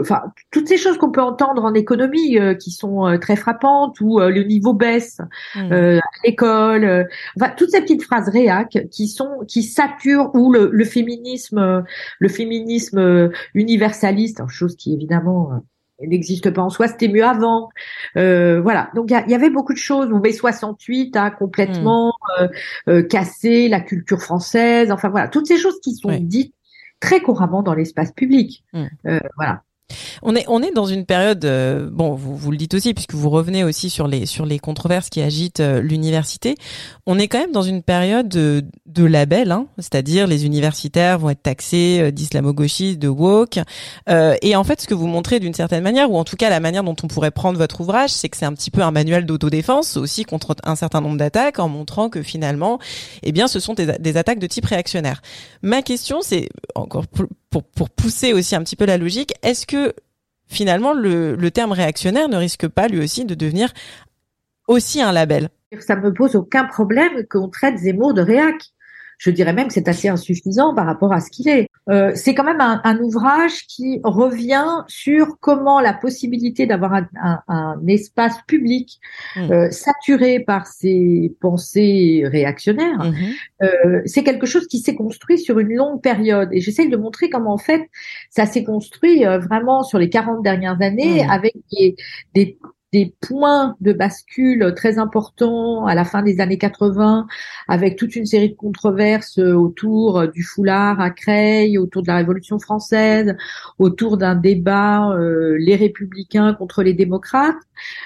enfin toutes ces choses qu'on peut entendre en économie qui sont très frappantes où le niveau baisse mmh. à l'école enfin toutes ces petites phrases réac qui sont qui saturent ou le, le féminisme le féminisme universaliste chose qui évidemment n'existe pas en soi, c'était mieux avant. Euh, voilà, donc il y, avait beaucoup de choses. Mai 68 a complètement hmm. euh, euh, cassé la culture française. Enfin voilà, toutes ces choses qui sont dites très couramment dans l'espace public. Hmm. voilà. On est on est dans une période euh, bon vous vous le dites aussi puisque vous revenez aussi sur les sur les controverses qui agitent euh, l'université. On est quand même dans une période de, de label, hein, c'est-à-dire les universitaires vont être taxés euh, d'islamo-gauchistes, de woke. et en fait, ce que vous montrez d'une certaine manière, ou en tout cas la manière dont on pourrait prendre votre ouvrage, c'est que c'est un petit peu un manuel d'autodéfense aussi contre un certain nombre d'attaques, en montrant que finalement, eh bien, ce sont des, des attaques de type réactionnaire. Ma question, c'est encore pour, pousser aussi un petit peu la logique, est-ce que finalement le, le terme réactionnaire ne risque pas lui aussi de devenir aussi un label? Ça me pose aucun problème qu'on traite Zemmour de réac. Je dirais même que c'est assez insuffisant par rapport à ce qu'il est. Euh, c'est quand même un, un, ouvrage qui revient sur comment la possibilité d'avoir un, un, un, espace public mmh. euh, saturé par ces pensées réactionnaires, mmh. euh, c'est quelque chose qui s'est construit sur une longue période. Et j'essaye de montrer comment en fait ça s'est construit euh, vraiment sur les 40 dernières années mmh. avec des, des des points de bascule très importants à la fin des années 80, avec toute une série de controverses autour du foulard à Creil, autour de la Révolution française, autour d'un débat euh, les républicains contre les démocrates,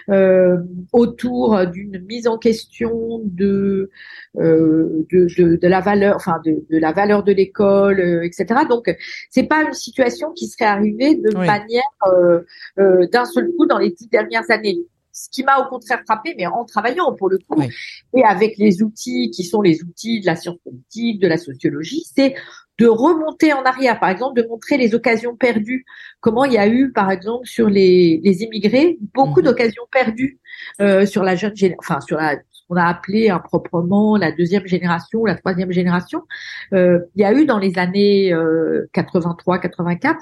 euh, autour d'une mise en question de, euh, de, de, la valeur, enfin de, de la valeur de l'école, etc. Donc c'est pas une situation qui serait arrivée de manière d'un seul coup dans les dix dernières années ce qui m'a au contraire frappé, mais en travaillant pour le coup, et avec les outils qui sont les outils de la science politique, de la sociologie, c'est de remonter en arrière, par exemple, de montrer les occasions perdues. Comment il y a eu, par exemple, sur les, les immigrés, beaucoup mhm. d'occasions perdues euh, sur la jeune, enfin sur la on a appelé improprement la deuxième génération, la troisième génération. Euh, il y a eu dans les années 83-84 euh,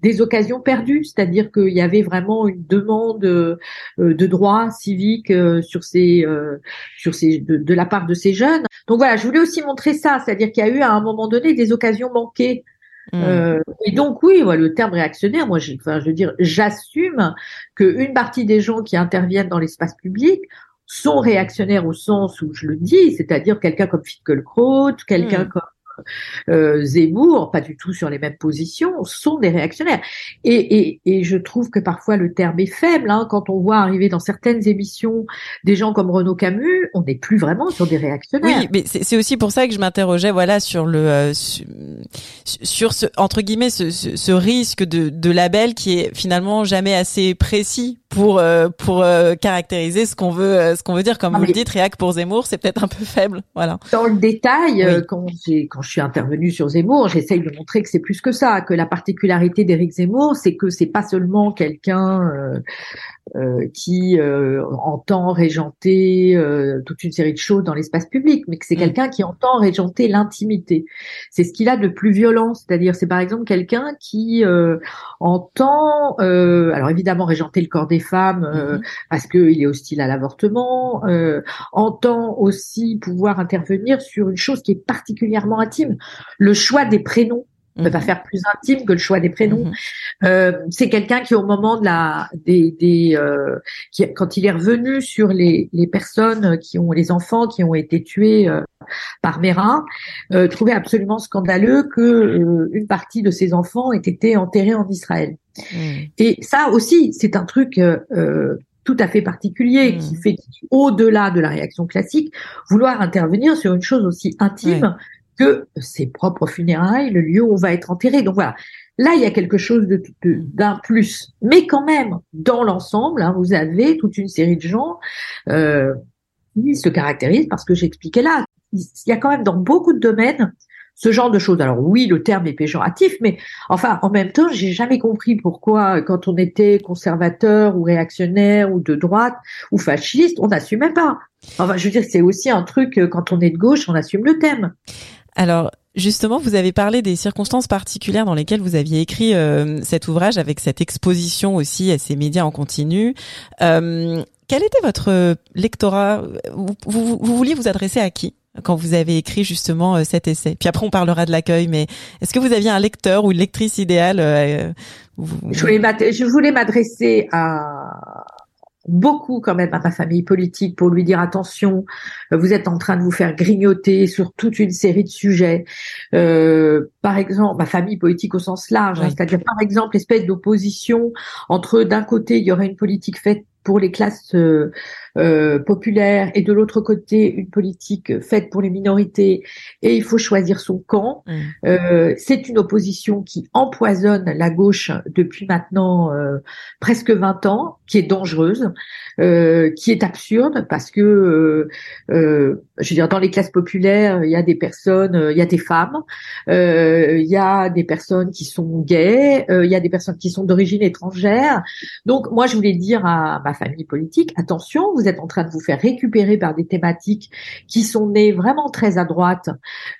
des occasions perdues, c'est-à-dire qu'il y avait vraiment une demande euh, de droits civiques sur ces, sur ces, de, la part de ces jeunes. Donc voilà, je voulais aussi montrer ça, c'est-à-dire qu'il y a eu à un moment donné des occasions manquées. Mmh. et donc oui, le terme réactionnaire, moi, enfin, je veux dire, j'assume qu'une partie des gens qui interviennent dans l'espace public sont réactionnaires au sens où je le dis, c'est-à-dire quelqu'un comme Finkielkraut, quelqu'un hmm. comme euh, Zemmour, pas du tout sur les mêmes positions, sont des réactionnaires. Et, et, et je trouve que parfois le terme est faible. Hein, quand on voit arriver dans certaines émissions des gens comme Renaud Camus, on n'est plus vraiment sur des réactionnaires. Oui, mais c'est aussi pour ça que je m'interrogeais, voilà, sur le euh, sur, ce entre guillemets ce, ce, ce risque de, de label qui est finalement jamais assez précis pour euh, pour euh, caractériser ce qu'on veut euh, ce qu'on veut dire comme vous le dites réac pour Zemmour c'est peut-être un peu faible voilà dans le détail quand j'ai quand je suis intervenue sur Zemmour j'essaye de montrer que c'est plus que ça que la particularité d'Éric Zemmour c'est que c'est pas seulement quelqu'un euh, qui euh, entend régenter euh, toute une série de choses dans l'espace public, mais que c'est mm. quelqu'un qui entend régenter l'intimité. C'est ce qu'il a de plus violent, c'est-à-dire c'est par exemple quelqu'un qui entend, alors évidemment régenter le corps des femmes mm-hmm. parce qu'il est hostile à l'avortement, entend aussi pouvoir intervenir sur une chose qui est particulièrement intime, le choix des prénoms On peut pas mhm. faire plus intime que le choix des prénoms. Mhm. Euh, c'est quelqu'un qui, au moment de la, des, des euh, qui, quand il est revenu sur les, les personnes qui ont, les enfants qui ont été tués euh, par Mera, euh, trouvait absolument scandaleux que une partie de ses enfants ait été enterrés en Israël. Mhm. Et ça aussi, c'est un truc tout à fait particulier qui fait au-delà de la réaction classique, vouloir intervenir sur une chose aussi intime que ses propres funérailles, le lieu où on va être enterré. Donc voilà, là il y a quelque chose de, d'un plus, mais quand même dans l'ensemble, hein, vous avez toute une série de gens euh, qui se caractérisent parce que j'expliquais là, il y a quand même dans beaucoup de domaines ce genre de choses. Alors oui, le terme est péjoratif, mais enfin, en même temps, j'ai jamais compris pourquoi, quand on était conservateur ou réactionnaire ou de droite ou fasciste, on n'assumait pas. Enfin, je veux dire, c'est aussi un truc, euh, quand on est de gauche, on assume le thème. Alors, Justement, vous avez parlé des circonstances particulières dans lesquelles vous aviez écrit euh, cet ouvrage avec cette exposition aussi à ces médias en continu. Euh, quel était votre lectorat? Vous, vous, vouliez vous adresser à qui quand vous avez écrit justement euh, cet essai? Puis après, on parlera de l'accueil, mais est-ce que vous aviez un lecteur ou une lectrice idéale Je voulais m'adresser à beaucoup quand même à ma famille politique pour lui dire attention, euh, vous êtes en train de vous faire grignoter sur toute une série de sujets. Euh, par exemple, ma famille politique au sens large, hein, c'est-à-dire par exemple l'espèce d'opposition entre d'un côté il y aurait une politique faite pour les classes euh, euh, populaire et de l'autre côté une politique faite pour les minorités et il faut choisir son camp. Mm. Euh, c'est une opposition qui empoisonne la gauche depuis maintenant euh, presque 20 ans, qui est dangereuse, euh, qui est absurde parce que, euh, je veux dire, dans les classes populaires, il y a des personnes, il y a des femmes, il y a des personnes qui sont gays, il y a des personnes qui sont d'origine étrangère. Donc moi, je voulais dire à ma famille politique, attention, vous êtes en train de vous faire récupérer par des thématiques qui sont nées vraiment très à droite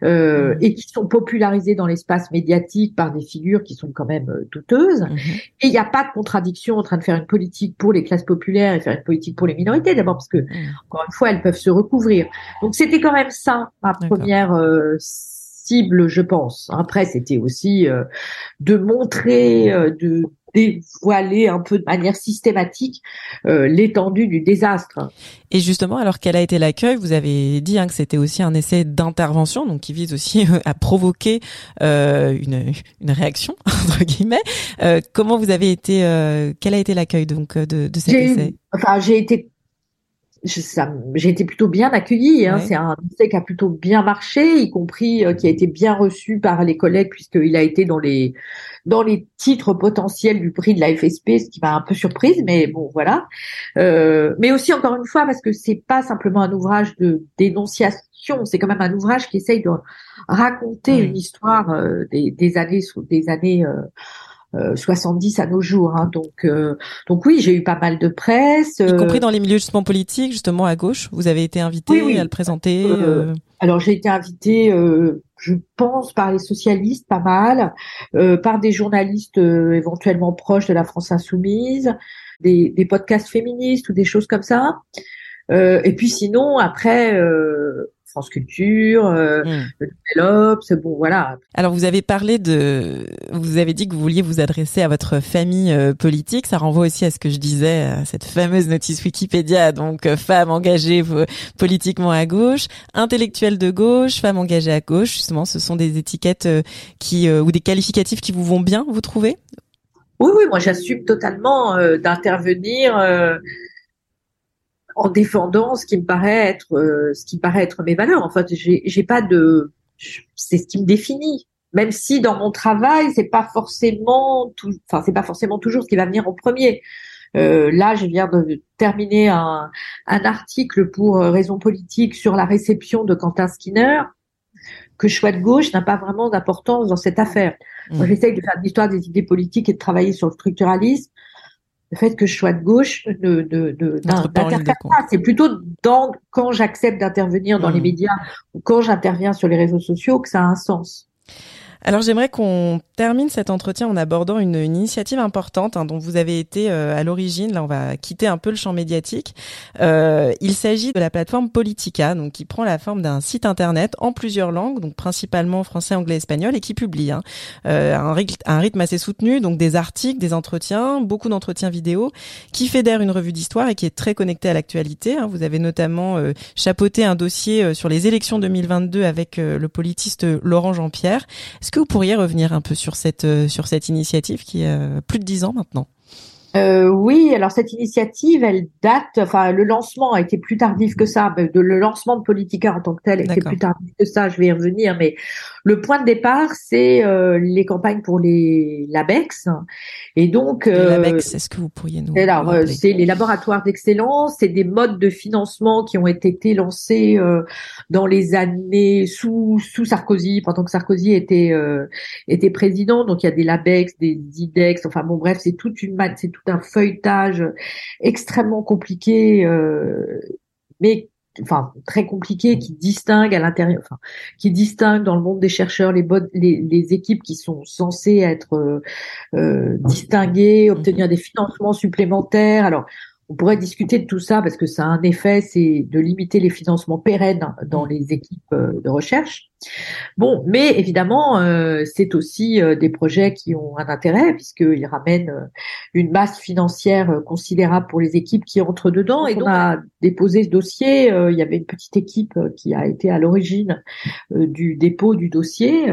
euh, mmh. et qui sont popularisées dans l'espace médiatique par des figures qui sont quand même euh, douteuses. Mmh. Et il n'y a pas de contradiction en train de faire une politique pour les classes populaires et faire une politique pour les minorités, d'abord parce que, mmh. encore une fois, elles peuvent se recouvrir. Donc c'était quand même ça, ma première... Euh, cible, je pense. Après, c'était aussi euh, de montrer, euh, de dévoiler un peu de manière systématique euh, l'étendue du désastre. Et justement, alors quel a été l'accueil Vous avez dit hein, que c'était aussi un essai d'intervention, donc qui vise aussi euh, à provoquer euh, une, une réaction entre guillemets. Euh, comment vous avez été euh, Quel a été l'accueil donc de, de cet essai? Enfin, j'ai été j'ai été plutôt bien accueillie. Hein. C'est un essai qui a plutôt bien marché, y compris qui a été bien reçu par les collègues puisqu'il a été dans les dans les titres potentiels du prix de la FSP, ce qui m'a un peu surprise, mais bon voilà. Euh, mais aussi encore une fois parce que c'est pas simplement un ouvrage de dénonciation, c'est quand même un ouvrage qui essaye de raconter une histoire euh, des, des, années des années euh, 70 euh, à nos jours. Hein. Donc, euh, donc oui, j'ai eu pas mal de presse. Y compris dans les milieux justement politiques, justement à gauche. Vous avez été invité à le présenter. Alors j'ai été invitée, euh, je pense, par les socialistes, pas mal, euh, par des journalistes euh, éventuellement proches de la France insoumise, des, des, podcasts féministes ou des choses comme ça. et puis sinon, après, France Culture, euh, le bon voilà. Alors vous avez parlé de, vous avez dit que vous vouliez vous adresser à votre famille euh, politique. Ça renvoie aussi à ce que je disais, à cette fameuse notice Wikipédia, donc euh, femme engagée politiquement à gauche, intellectuelle de gauche, femme engagée à gauche. Justement, ce sont des étiquettes qui ou des qualificatifs qui vous vont bien, vous trouvez? Oui, oui, moi j'assume totalement d'intervenir en défendant ce qui me paraît être euh, ce qui paraît être mes valeurs. En fait, j'ai pas de c'est ce qui me définit. Même si dans mon travail, c'est pas forcément tout, enfin c'est pas forcément toujours ce qui va venir en premier. Euh, là, je viens de terminer un, un article pour euh, raison politique sur la réception de Quentin Skinner, que choix de gauche n'a pas vraiment d'importance dans cette affaire. Mmh. j'essaye de faire l'histoire des idées politiques et de travailler sur le structuralisme le fait que je sois de gauche ne, de, de, pas. C'est plutôt dans, quand j'accepte d'intervenir dans les mmh. médias ou quand j'interviens sur les réseaux sociaux que ça a un sens. Alors j'aimerais qu'on termine cet entretien en abordant une, initiative importante hein, dont vous avez été euh, à l'origine. Là, on va quitter un peu le champ médiatique. Euh, il s'agit de la plateforme Politica, donc qui prend la forme d'un site internet en plusieurs langues, donc principalement français, anglais, espagnol, et qui publie hein, euh, un, rythme, assez soutenu, donc des articles, des entretiens, beaucoup d'entretiens vidéo, qui fédère une revue d'histoire et qui est très connecté à l'actualité. Hein. Vous avez notamment chapeauté un dossier sur les élections 2022 avec le politiste Laurent Jean-Pierre. Que vous pourriez revenir un peu sur cette euh, sur cette initiative qui a euh, plus de dix ans maintenant? Euh, oui, alors cette initiative, elle date, enfin le lancement a été plus tardif que ça, de, le lancement de Politica en tant que tel était plus tardif que ça, je vais y revenir, mais le point de départ, c'est euh, les campagnes pour les LABEX. Et donc, les LABEX, est-ce que vous pourriez nous Alors, c'est les laboratoires d'excellence, c'est des modes de financement qui ont été lancés dans les années sous sous Sarkozy, pendant que Sarkozy était était président. Donc il y a des LABEX, des IDEX, enfin bon bref, c'est toute une c'est tout un feuilletage extrêmement compliqué, euh, mais enfin très compliqué qui distingue à l'intérieur, enfin qui distingue dans le monde des chercheurs les, les, les équipes qui sont censées être euh, euh, distinguées, obtenir des financements supplémentaires. Alors on pourrait discuter de tout ça parce que ça a un effet, c'est de limiter les financements pérennes dans les équipes euh, de recherche. Bon, mais évidemment, euh, c'est aussi euh, des projets qui ont un intérêt puisqu'ils ramènent une masse financière considérable pour les équipes qui entrent dedans. Et donc, on a déposé ce dossier. il y avait une petite équipe qui a été à l'origine du dépôt du dossier.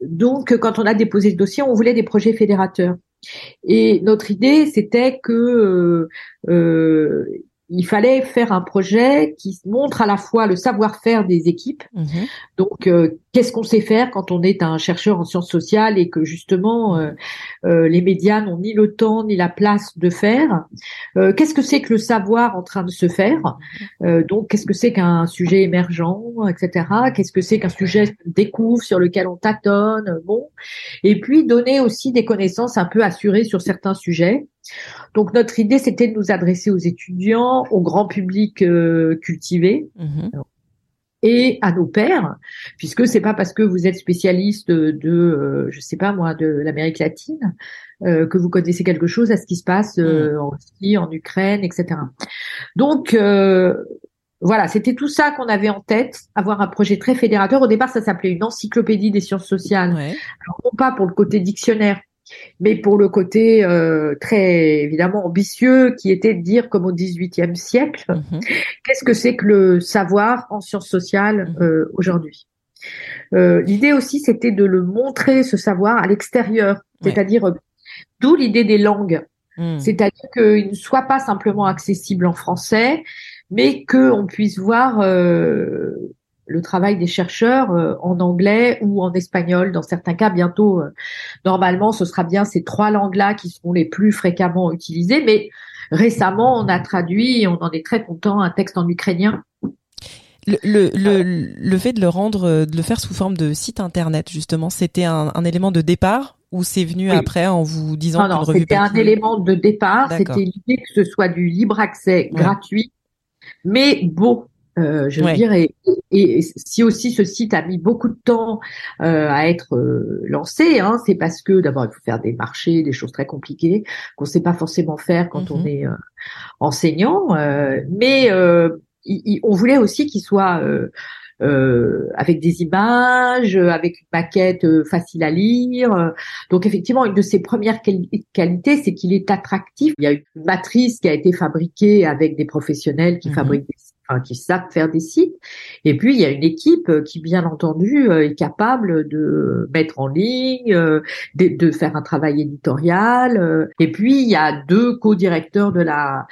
donc, quand on a déposé ce dossier, on voulait des projets fédérateurs. Et notre idée, c'était que euh, euh, il fallait faire un projet qui montre à la fois le savoir-faire des équipes. Mhm. Donc, euh, qu'est-ce qu'on sait faire quand on est un chercheur en sciences sociales et que justement euh, euh, les médias n'ont ni le temps ni la place de faire? Qu'est-ce que c'est que le savoir en train de se faire? Donc, qu'est-ce que c'est qu'un sujet émergent, etc. Qu'est-ce que c'est qu'un sujet qu'on découvre sur lequel on tâtonne? Bon, et puis donner aussi des connaissances un peu assurées sur certains sujets. Donc notre idée, c'était de nous adresser aux étudiants, au grand public euh, cultivé. Mhm. Et à nos pères, puisque c'est pas parce que vous êtes spécialiste de, euh, je sais pas moi, de l'Amérique latine, euh, que vous connaissez quelque chose à ce qui se passe mhm. en Russie, en Ukraine, etc. Donc voilà, c'était tout ça qu'on avait en tête, avoir un projet très fédérateur. Au départ, ça s'appelait une encyclopédie des sciences sociales. Alors, non pas pour le côté dictionnaire, mais pour le côté euh, très évidemment ambitieux qui était de dire comme au XVIIIe siècle, mhm. qu'est-ce que c'est que le savoir en sciences sociales mhm. euh, aujourd'hui? Euh, l'idée aussi, c'était de le montrer ce savoir à l'extérieur, c'est-à-dire d'où l'idée des langues, mhm. c'est-à-dire qu'il ne soit pas simplement accessible en français, mais qu'on puisse voir le travail des chercheurs euh, en anglais ou en espagnol. Dans certains cas, bientôt, euh, normalement, ce sera bien ces trois langues-là qui seront les plus fréquemment utilisées. Mais récemment, on a traduit, et on en est très content, un texte en ukrainien. Le, le, le, fait de le rendre, de le faire sous forme de site internet, justement, c'était un, un élément de départ ou c'est venu après en vous disant non, non, c'était un élément de départ. C'était l'idée que ce soit du libre accès gratuit, mais beau euh, je veux dire, et, et, si aussi ce site a mis beaucoup de temps euh, à être euh, lancé, hein, c'est parce que d'abord il faut faire des marchés, des choses très compliquées qu'on ne sait pas forcément faire quand on mhm. est euh, enseignant. mais on voulait aussi qu'il soit avec des images, avec une maquette facile à lire. Donc effectivement, une de ses premières qualités, c'est qu'il est attractif. Il y a une matrice qui a été fabriquée avec des professionnels qui mhm. fabriquent des qui savent faire des sites. Et puis il y a une équipe euh, qui, bien entendu, euh, est capable de mettre en ligne, euh, de, faire un travail éditorial. Et puis il y a deux co-directeurs de la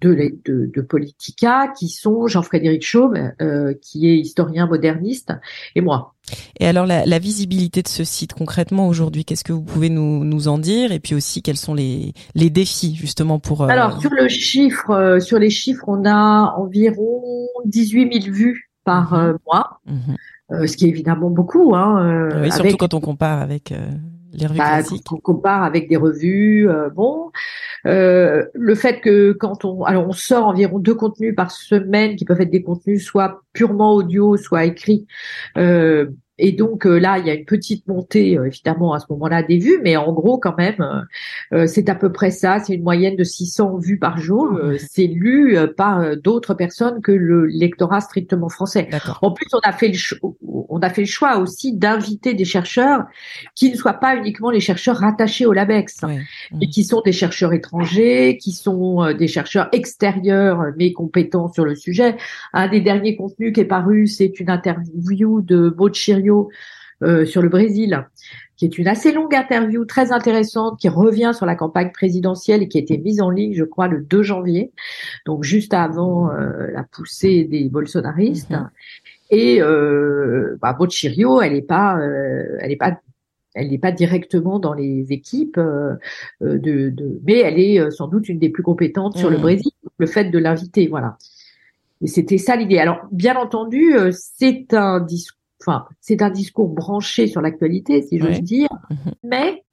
de, de, de, Politica qui sont Jean-Frédéric Chaume, qui est historien moderniste, et moi. Et alors la, la, visibilité de ce site concrètement aujourd'hui, qu'est-ce que vous pouvez nous, nous en dire? Et puis aussi quels sont les, les défis justement pour euh... Alors sur le chiffre, euh, sur les chiffres, on a environ 18 000 vues par mhm. euh, mois. Euh, ce qui est évidemment beaucoup. Hein, oui, surtout quand on compare avec les revues bah, classiques. Compare avec des revues, bon. le fait que quand on alors on sort environ deux contenus par semaine qui peuvent être des contenus soit purement audio soit écrits euh, et donc là, il y a une petite montée évidemment à ce moment-là des vues, mais en gros quand même, c'est à peu près ça. C'est une moyenne de 600 vues par jour. c'est lu par d'autres personnes que le lectorat strictement français. En plus, on a fait le on a fait le choix aussi d'inviter des chercheurs qui ne soient pas uniquement les chercheurs rattachés au LABEX, mais qui sont des chercheurs étrangers, qui sont des chercheurs extérieurs mais compétents sur le sujet. Un des derniers contenus qui est paru, c'est une interview de Maud Euh, sur le Brésil, qui est une assez longue interview très intéressante qui revient sur la campagne présidentielle et qui a été mise en ligne, je crois, le 2 janvier, donc juste avant euh, la poussée des bolsonaristes. Mhm. Et euh, bah, elle n'est pas, euh, elle est pas elle n'est pas directement dans les équipes, de, de, mais elle est sans doute une des plus compétentes sur le mhm. Brésil. Le fait de l'inviter, voilà. Et c'était ça l'idée. Alors, bien entendu, c'est un discours, enfin, c'est un discours branché sur l'actualité, si j'ose dire, mhm. mais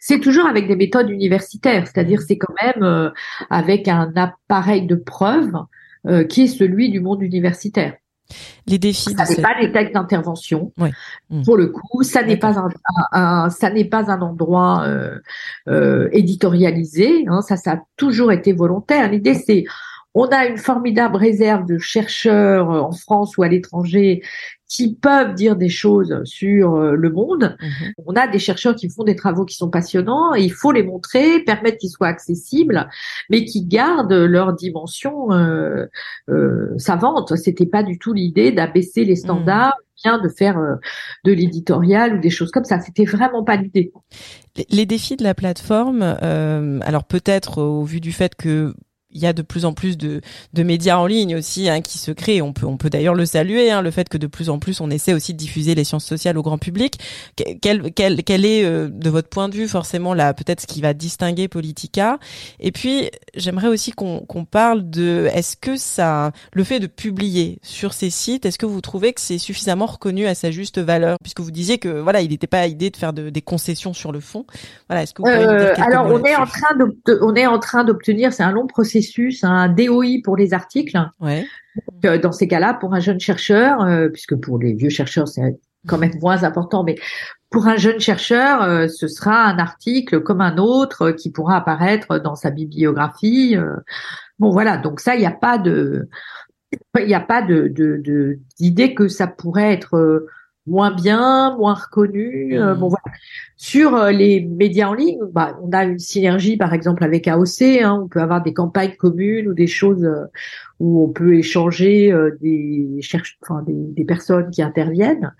c'est toujours avec des méthodes universitaires, c'est-à-dire c'est quand même euh, avec un appareil de preuve euh, qui est celui du monde universitaire. Les défis. Ça n'est pas des textes d'intervention. Mhm. Pour le coup, ça n'est pas un, ça n'est pas un endroit éditorialisé. Hein, ça, ça a toujours été volontaire. L'idée, c'est on a une formidable réserve de chercheurs euh, en France ou à l'étranger qui peuvent dire des choses sur euh, le monde. Mhm. On a des chercheurs qui font des travaux qui sont passionnants et il faut les montrer, permettre qu'ils soient accessibles, mais qui gardent leur dimension euh, euh, savante. C'était pas du tout l'idée d'abaisser les standards. Mhm. bien de faire de l'éditorial ou des choses comme ça. C'était vraiment pas l'idée. Les défis de la plateforme, alors peut-être au vu du fait que il y a de plus en plus de, de médias en ligne aussi hein, qui se créent. On peut, on peut d'ailleurs le saluer, hein, le fait que de plus en plus on essaie aussi de diffuser les sciences sociales au grand public. Quel, quel, quel est, euh, de votre point de vue, forcément là, peut-être ce qui va distinguer Politica? Et puis, j'aimerais aussi qu'on qu'on parle de, est-ce que ça, le fait de publier sur ces sites, est-ce que vous trouvez que c'est suffisamment reconnu à sa juste valeur, puisque vous disiez que voilà, il n'était pas idée de faire de, des concessions sur le fond. Voilà, est-ce que vous euh, alors on est, en train on est en train d'obtenir, c'est un long processus un DOI pour les articles. Euh, dans ces cas-là, pour un jeune chercheur, euh, puisque pour les vieux chercheurs c'est quand même moins important, mais pour un jeune chercheur, euh, ce sera un article comme un autre qui pourra apparaître dans sa bibliographie. bon voilà, donc ça, il n'y a pas de, il n'y a pas de d'idée que ça pourrait être moins bien, moins reconnu. Euh, mmh. bon voilà. Sur euh, les médias en ligne, bah, on a une synergie par exemple avec AOC. Hein, on peut avoir des campagnes communes ou des choses euh, où on peut échanger des, enfin, des, des, personnes qui interviennent.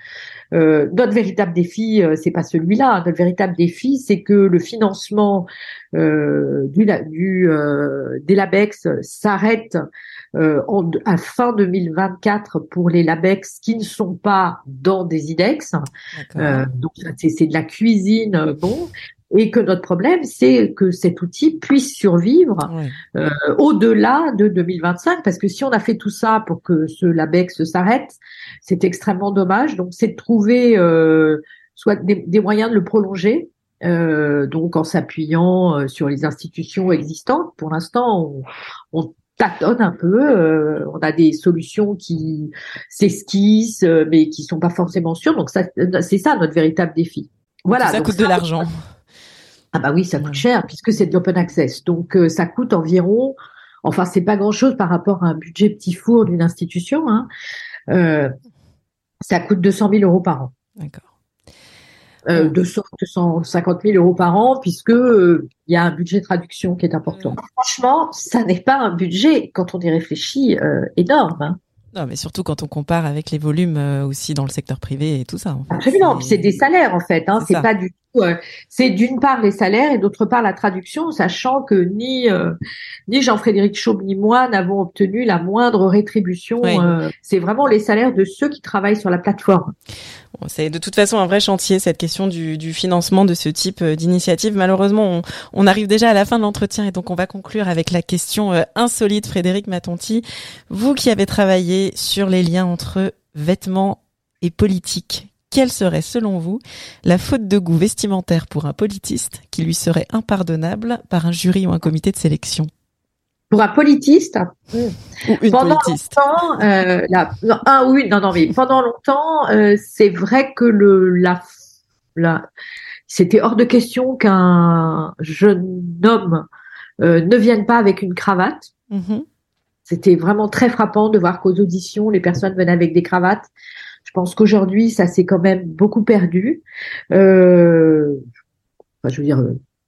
notre véritable défi, c'est pas celui-là. Notre véritable défi, c'est que le financement du, du des LABEX s'arrête euh, à fin 2024 pour les LABEX qui ne sont pas dans des IDEX. Euh, donc c'est de la cuisine, euh, bon. Et que notre problème, c'est que cet outil puisse survivre euh, au-delà de 2025, parce que si on a fait tout ça pour que ce LABEX s'arrête, c'est extrêmement dommage. Donc, c'est de trouver euh, soit des, des, moyens de le prolonger, euh, donc en s'appuyant sur les institutions existantes. Pour l'instant, on, on tâtonne un peu. Euh, on a des solutions qui s'esquissent, euh, mais qui sont pas forcément sûres. Donc ça, c'est ça notre véritable défi. Voilà. Ça coûte de l'argent. Ah bah oui, ça coûte cher puisque c'est de l'open access. Donc euh, ça coûte environ, enfin c'est pas grand chose par rapport à un budget petit four d'une institution. Hein. ça coûte 200 000 euros par an. D'accord euh, 200, 250 000 euros par an, puisque euh, il y a un budget de traduction qui est important. Franchement, ça n'est pas un budget, quand on y réfléchit, euh, énorme. Hein. Non, mais surtout quand on compare avec les volumes euh, aussi dans le secteur privé et tout ça. Absolument. C'est des salaires en fait. Hein. C'est pas du tout. C'est d'une part les salaires et d'autre part la traduction, sachant que ni euh, ni Jean-Frédéric Chaube ni moi n'avons obtenu la moindre rétribution. c'est vraiment les salaires de ceux qui travaillent sur la plateforme. C'est de toute façon un vrai chantier cette question du, du financement de ce type d'initiative. Malheureusement, on, on, arrive déjà à la fin de l'entretien et donc on va conclure avec la question insolite, Frédéric Matonti. Vous qui avez travaillé sur les liens entre vêtements et politique. Quelle serait, selon vous, la faute de goût vestimentaire pour un politiste qui lui serait impardonnable par un jury ou un comité de sélection? Pour un politiste, une pendant politiste. longtemps, euh, la, non, ah oui, non, non, mais pendant longtemps, euh, c'est vrai que le, la, la, c'était hors de question qu'un jeune homme euh, ne vienne pas avec une cravate. Mhm. C'était vraiment très frappant de voir qu'aux auditions, les personnes venaient avec des cravates. Je pense qu'aujourd'hui, ça s'est quand même beaucoup perdu. Euh, enfin, je veux dire,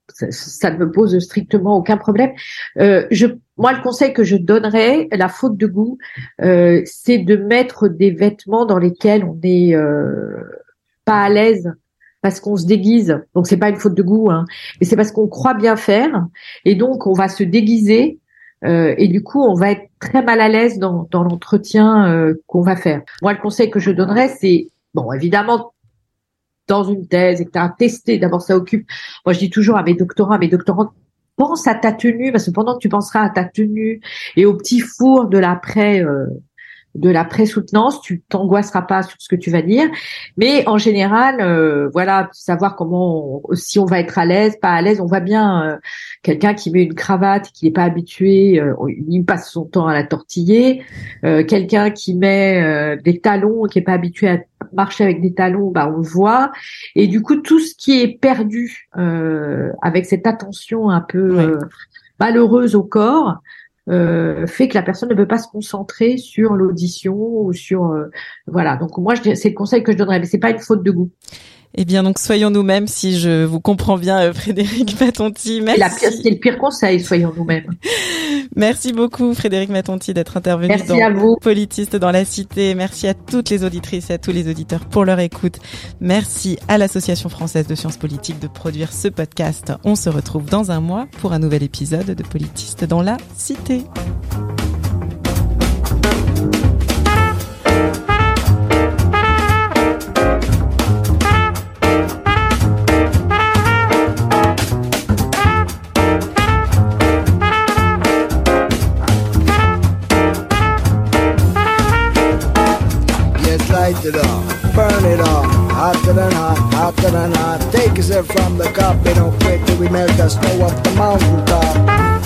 ça, ne me pose strictement aucun problème. Euh, moi, le conseil que je donnerais, la faute de goût, euh, c'est de mettre des vêtements dans lesquels on n'est pas à l'aise parce qu'on se déguise. Donc c'est pas une faute de goût, hein, mais c'est parce qu'on croit bien faire et donc on va se déguiser euh, et du coup on va être très mal à l'aise dans, l'entretien euh, qu'on va faire. Moi, le conseil que je donnerais, c'est bon, évidemment dans une thèse, etc. Tester, d'abord ça occupe. Moi, je dis toujours à mes doctorants, à mes doctorants, pense à ta tenue, parce que pendant que tu penseras à ta tenue et au petit four de l'après, euh, de l'après soutenance, tu t'angoisseras pas sur ce que tu vas dire. Mais en général, euh, voilà, savoir comment, si on va être à l'aise, pas à l'aise, on voit bien euh, quelqu'un qui met une cravate, qui n'est pas habitué, euh, il passe son temps à la tortiller. Euh, quelqu'un qui met euh, des talons, qui est pas habitué à marcher avec des talons, bah on le voit. Et du coup, tout ce qui est perdu avec cette attention un peu malheureuse au corps, euh, fait que la personne ne peut pas se concentrer sur l'audition ou sur euh, voilà. Donc moi, c'est le conseil que je donnerais, mais c'est pas une faute de goût. Eh bien, donc soyons nous-mêmes, si je vous comprends bien, euh, Frédéric Matonti. Merci. c'est le pire conseil, soyons nous-mêmes. Merci beaucoup, Frédéric Matonti, d'être intervenu Merci dans à vous. Politiste dans la Cité. Merci à toutes les auditrices et à tous les auditeurs pour leur écoute. Merci à l'Association française de sciences politiques de produire ce podcast. On se retrouve dans un mois pour un nouvel épisode de Politiste dans la Cité. Light it up, burn it up, hotter than hot, hotter than hot. Take yourself from the cup, don't quit till we melt the snow up the mountain top.